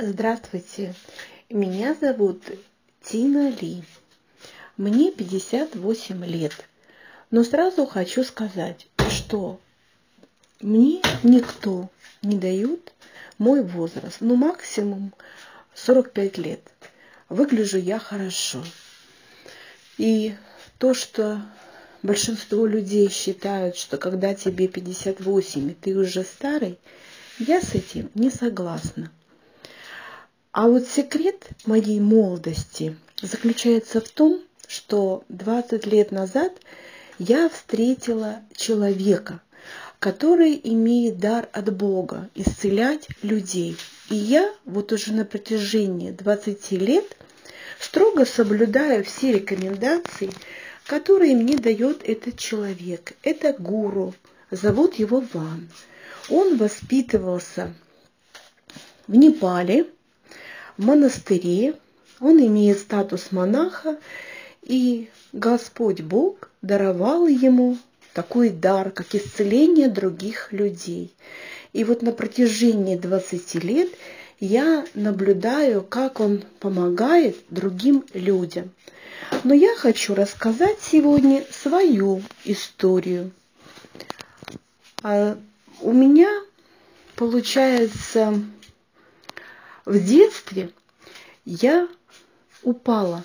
Здравствуйте, меня зовут Тина Ли. Мне 58 лет. Но сразу хочу сказать, что мне никто не дает мой возраст, ну максимум 45 лет. Выгляжу я хорошо. И то, что большинство людей считают, что когда тебе 58 и ты уже старый, я с этим не согласна. А вот секрет моей молодости заключается в том, что 20 лет назад я встретила человека, который имеет дар от Бога исцелять людей. И я вот уже на протяжении 20 лет строго соблюдаю все рекомендации, которые мне дает этот человек. Это гуру, зовут его Ван. Он воспитывался в Непале, монастыре, он имеет статус монаха, и Господь Бог даровал ему такой дар, как исцеление других людей. И вот на протяжении 20 лет я наблюдаю, как он помогает другим людям. Но я хочу рассказать сегодня свою историю. А, у меня, получается, в детстве я упала.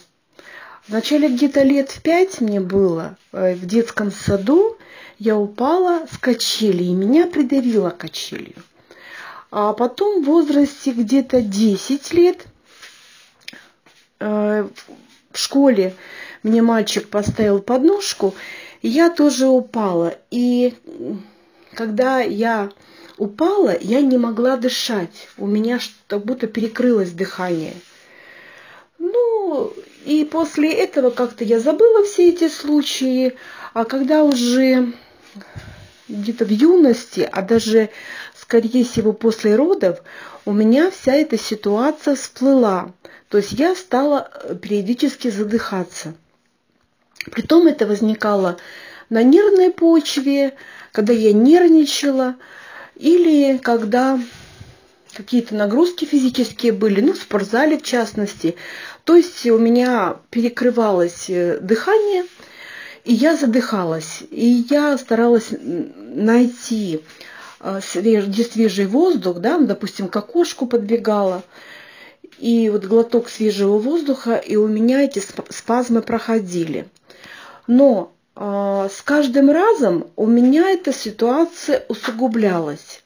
Вначале где-то лет в пять мне было, э, в детском саду я упала с качели, и меня придавило качелью. А потом в возрасте где-то 10 лет э, в школе мне мальчик поставил подножку, и я тоже упала. И когда я упала, я не могла дышать. У меня как будто перекрылось дыхание. Ну, и после этого как-то я забыла все эти случаи. А когда уже где-то в юности, а даже, скорее всего, после родов, у меня вся эта ситуация всплыла. То есть я стала э, периодически задыхаться. Притом это возникало на нервной почве, когда я нервничала, или когда какие-то нагрузки физические были, ну, в спортзале в частности. То есть у меня перекрывалось э, дыхание, и я задыхалась. И я старалась найти э, где свежий воздух, да, допустим, к окошку подбегала, и вот глоток свежего воздуха, и у меня эти спазмы проходили. Но с каждым разом у меня эта ситуация усугублялась.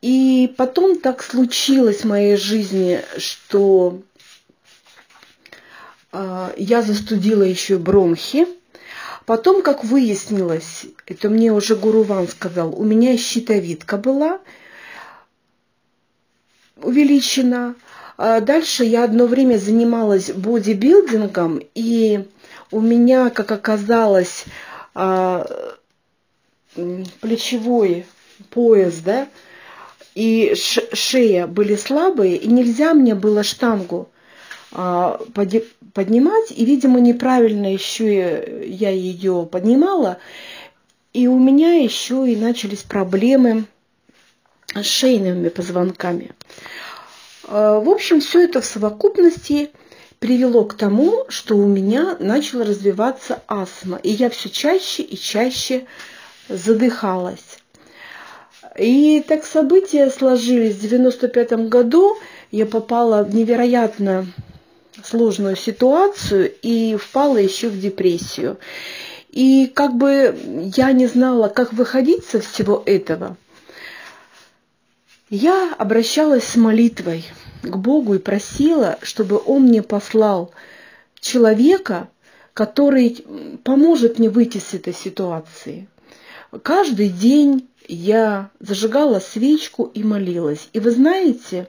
И потом так случилось в моей жизни, что а, я застудила еще бронхи. Потом, как выяснилось, это мне уже Гуру Ван сказал, у меня щитовидка была увеличена. А дальше я одно время занималась бодибилдингом, и у меня, как оказалось, а, плечевой пояс, да, и шея были слабые, и нельзя мне было штангу а, поднимать, и, видимо, неправильно еще я ее поднимала, и у меня еще и начались проблемы с шейными позвонками. А, в общем, все это в совокупности – привело к тому, что у меня начала развиваться астма, и я все чаще и чаще задыхалась. И так события сложились. В 95 году я попала в невероятно сложную ситуацию и впала еще в депрессию. И как бы я не знала, как выходить со всего этого, я обращалась с молитвой к Богу и просила, чтобы Он мне послал человека, который поможет мне выйти с этой ситуации. Каждый день я зажигала свечку и молилась. И вы знаете,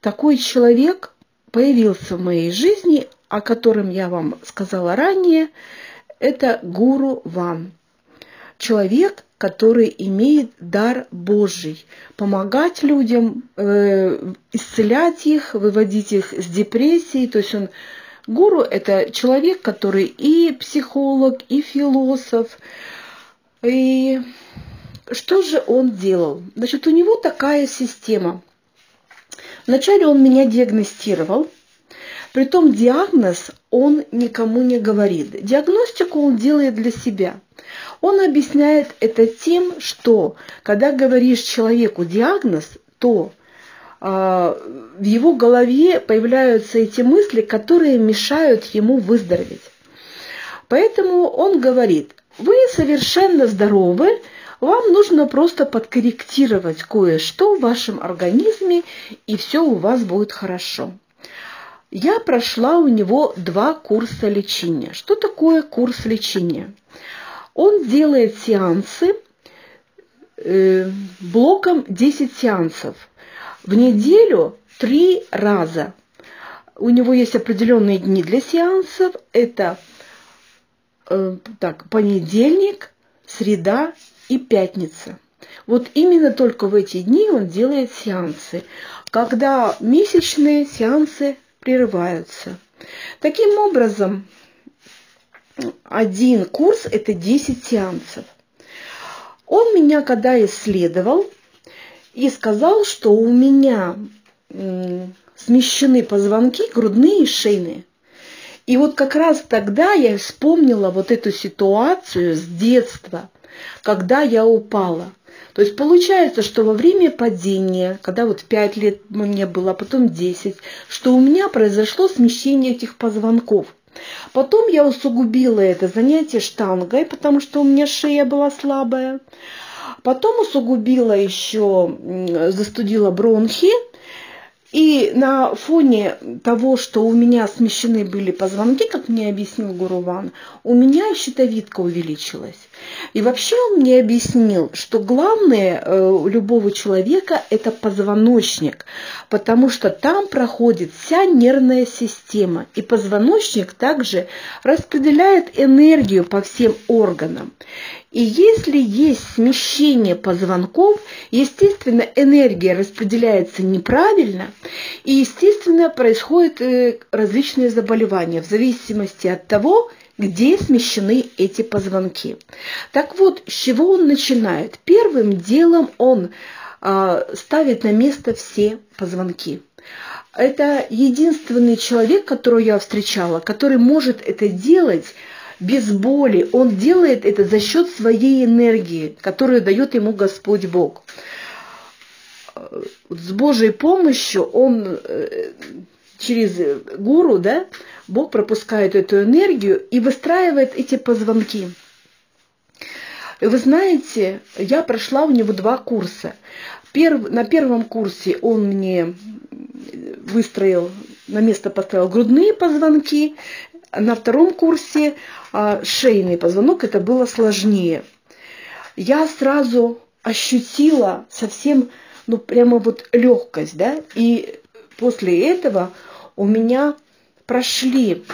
такой человек появился в моей жизни, о котором я вам сказала ранее, это гуру Ван. Человек, который имеет дар Божий, помогать людям, э, исцелять их, выводить их с депрессии. То есть он гуру – это человек, который и психолог, и философ. И что же он делал? Значит, у него такая система. Вначале он меня диагностировал, притом диагноз он никому не говорит. Диагностику он делает для себя. Он объясняет это тем, что когда говоришь человеку диагноз, то э, в его голове появляются эти мысли, которые мешают ему выздороветь. Поэтому он говорит, вы совершенно здоровы, вам нужно просто подкорректировать кое-что в вашем организме, и все у вас будет хорошо. Я прошла у него два курса лечения. Что такое курс лечения? Он делает сеансы э, блоком 10 сеансов. В неделю три раза. У него есть определенные дни для сеансов. Это э, так, понедельник, среда и пятница. Вот именно только в эти дни он делает сеансы, когда месячные сеансы прерываются. Таким образом, один курс – это 10 сеансов. Он меня когда исследовал и сказал, что у меня смещены позвонки грудные и шейные. И вот как раз тогда я вспомнила вот эту ситуацию с детства, когда я упала. То есть получается, что во время падения, когда вот 5 лет мне было, а потом 10, что у меня произошло смещение этих позвонков. Потом я усугубила это занятие штангой, потому что у меня шея была слабая. Потом усугубила еще, застудила бронхи, и на фоне того, что у меня смещены были позвонки, как мне объяснил Гуруван, у меня щитовидка увеличилась. И вообще он мне объяснил, что главное э, у любого человека это позвоночник, потому что там проходит вся нервная система, и позвоночник также распределяет энергию по всем органам. И если есть смещение позвонков, естественно, энергия распределяется неправильно, и, естественно, происходят э, различные заболевания в зависимости от того, где смещены эти позвонки. Так вот, с чего он начинает? Первым делом он э, ставит на место все позвонки. Это единственный человек, которого я встречала, который может это делать без боли. Он делает это за счет своей энергии, которую дает ему Господь Бог. С Божьей помощью он э, через гуру, да, Бог пропускает эту энергию и выстраивает эти позвонки. Вы знаете, я прошла у него два курса. Перв, на первом курсе он мне выстроил, на место поставил грудные позвонки, на втором курсе а, шейный позвонок, это было сложнее. Я сразу ощутила совсем, ну прямо вот легкость, да, и после этого у меня прошли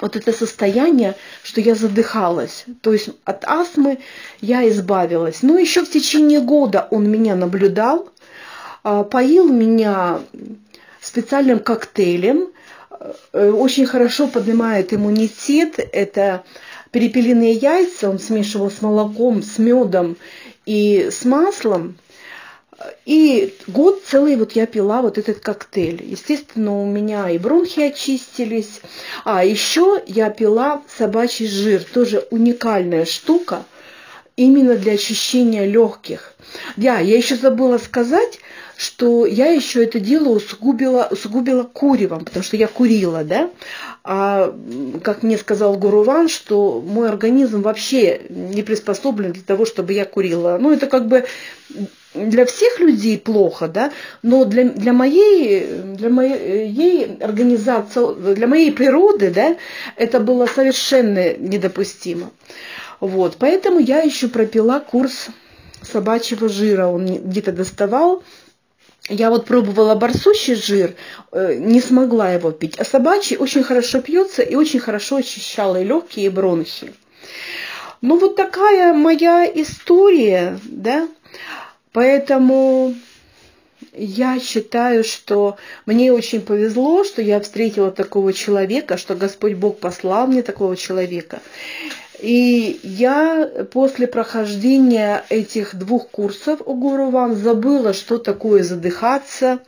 вот это состояние, что я задыхалась. То есть от астмы я избавилась. Но еще в течение года он меня наблюдал, а, поил меня специальным коктейлем, Э, очень хорошо поднимает иммунитет. Это перепелиные яйца, он смешивал с молоком, с медом и с маслом. И год целый вот я пила вот этот коктейль. Естественно, у меня и бронхи очистились. А еще я пила собачий жир, тоже уникальная штука, именно для очищения легких. Да, я еще забыла сказать, что я еще это дело усугубила, усугубила куревом, потому что я курила, да, а как мне сказал Гуруван, что мой организм вообще не приспособлен для того, чтобы я курила. Ну, это как бы для всех людей плохо, да, но для, для, моей, для моей организации, для моей природы, да, это было совершенно недопустимо. Вот, поэтому я еще пропила курс собачьего жира, он где-то доставал, я вот пробовала барсучий жир, э, не смогла его пить, а собачий очень хорошо пьется и очень хорошо очищала и легкие, и бронхи. Ну вот такая моя история, да, поэтому я считаю, что мне очень повезло, что я встретила такого человека, что Господь Бог послал мне такого человека. И я после прохождения этих двух курсов у Гуру Ван забыла, что такое задыхаться.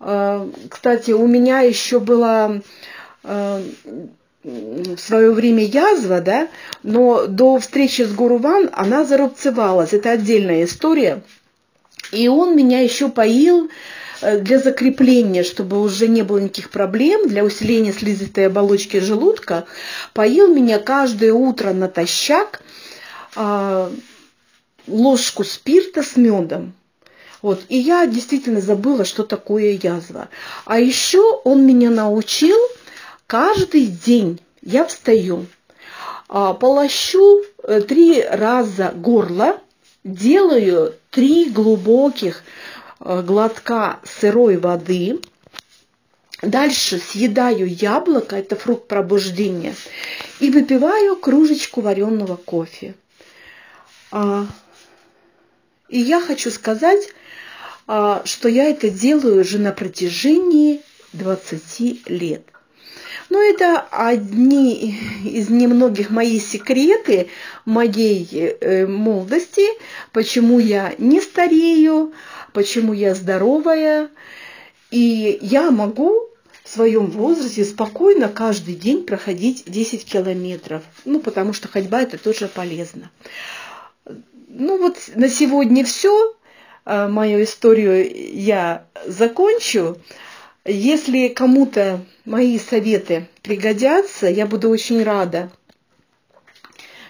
Э, кстати, у меня еще была э, в свое время язва, да, но до встречи с Гуру Ван она зарубцевалась. Это отдельная история. И он меня еще поил Э, для закрепления, чтобы уже не было никаких проблем, для усиления слизистой оболочки желудка, поил меня каждое утро натощак а, ложку спирта с медом. Вот. И я действительно забыла, что такое язва. А еще он меня научил каждый день, я встаю, а, полощу э, три раза горло, делаю три глубоких Э, глотка сырой воды. Дальше съедаю яблоко, это фрукт пробуждения, и выпиваю кружечку вареного кофе. А, и я хочу сказать, а, что я это делаю уже на протяжении 20 лет. Но это одни из немногих моих секреты моей э, молодости, почему я не старею, почему я здоровая, и я могу в своем возрасте спокойно каждый день проходить 10 километров. Ну, потому что ходьба это тоже полезно. Ну вот на сегодня все. А, мою историю я закончу. Если кому-то мои советы пригодятся, я буду очень рада.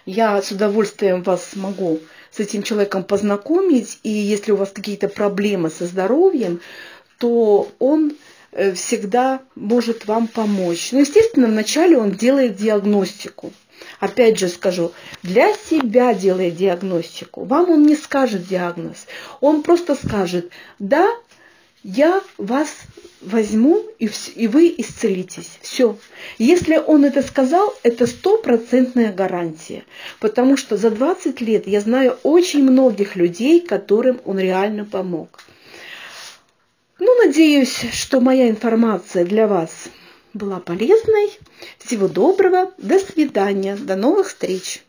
Я с удовольствием вас могу с этим человеком познакомить, и если у вас какие-то проблемы со здоровьем, то он э, всегда может вам помочь. Но, естественно, вначале он делает диагностику. Опять же скажу, для себя делает диагностику. Вам он не скажет диагноз. Он просто скажет, да, я вас возьму, и, и вы исцелитесь. Все. Если он это сказал, это стопроцентная гарантия. Потому что за 20 лет я знаю очень многих людей, которым он реально помог. Ну, надеюсь, что моя информация для вас была полезной. Всего доброго, до свидания, до новых встреч.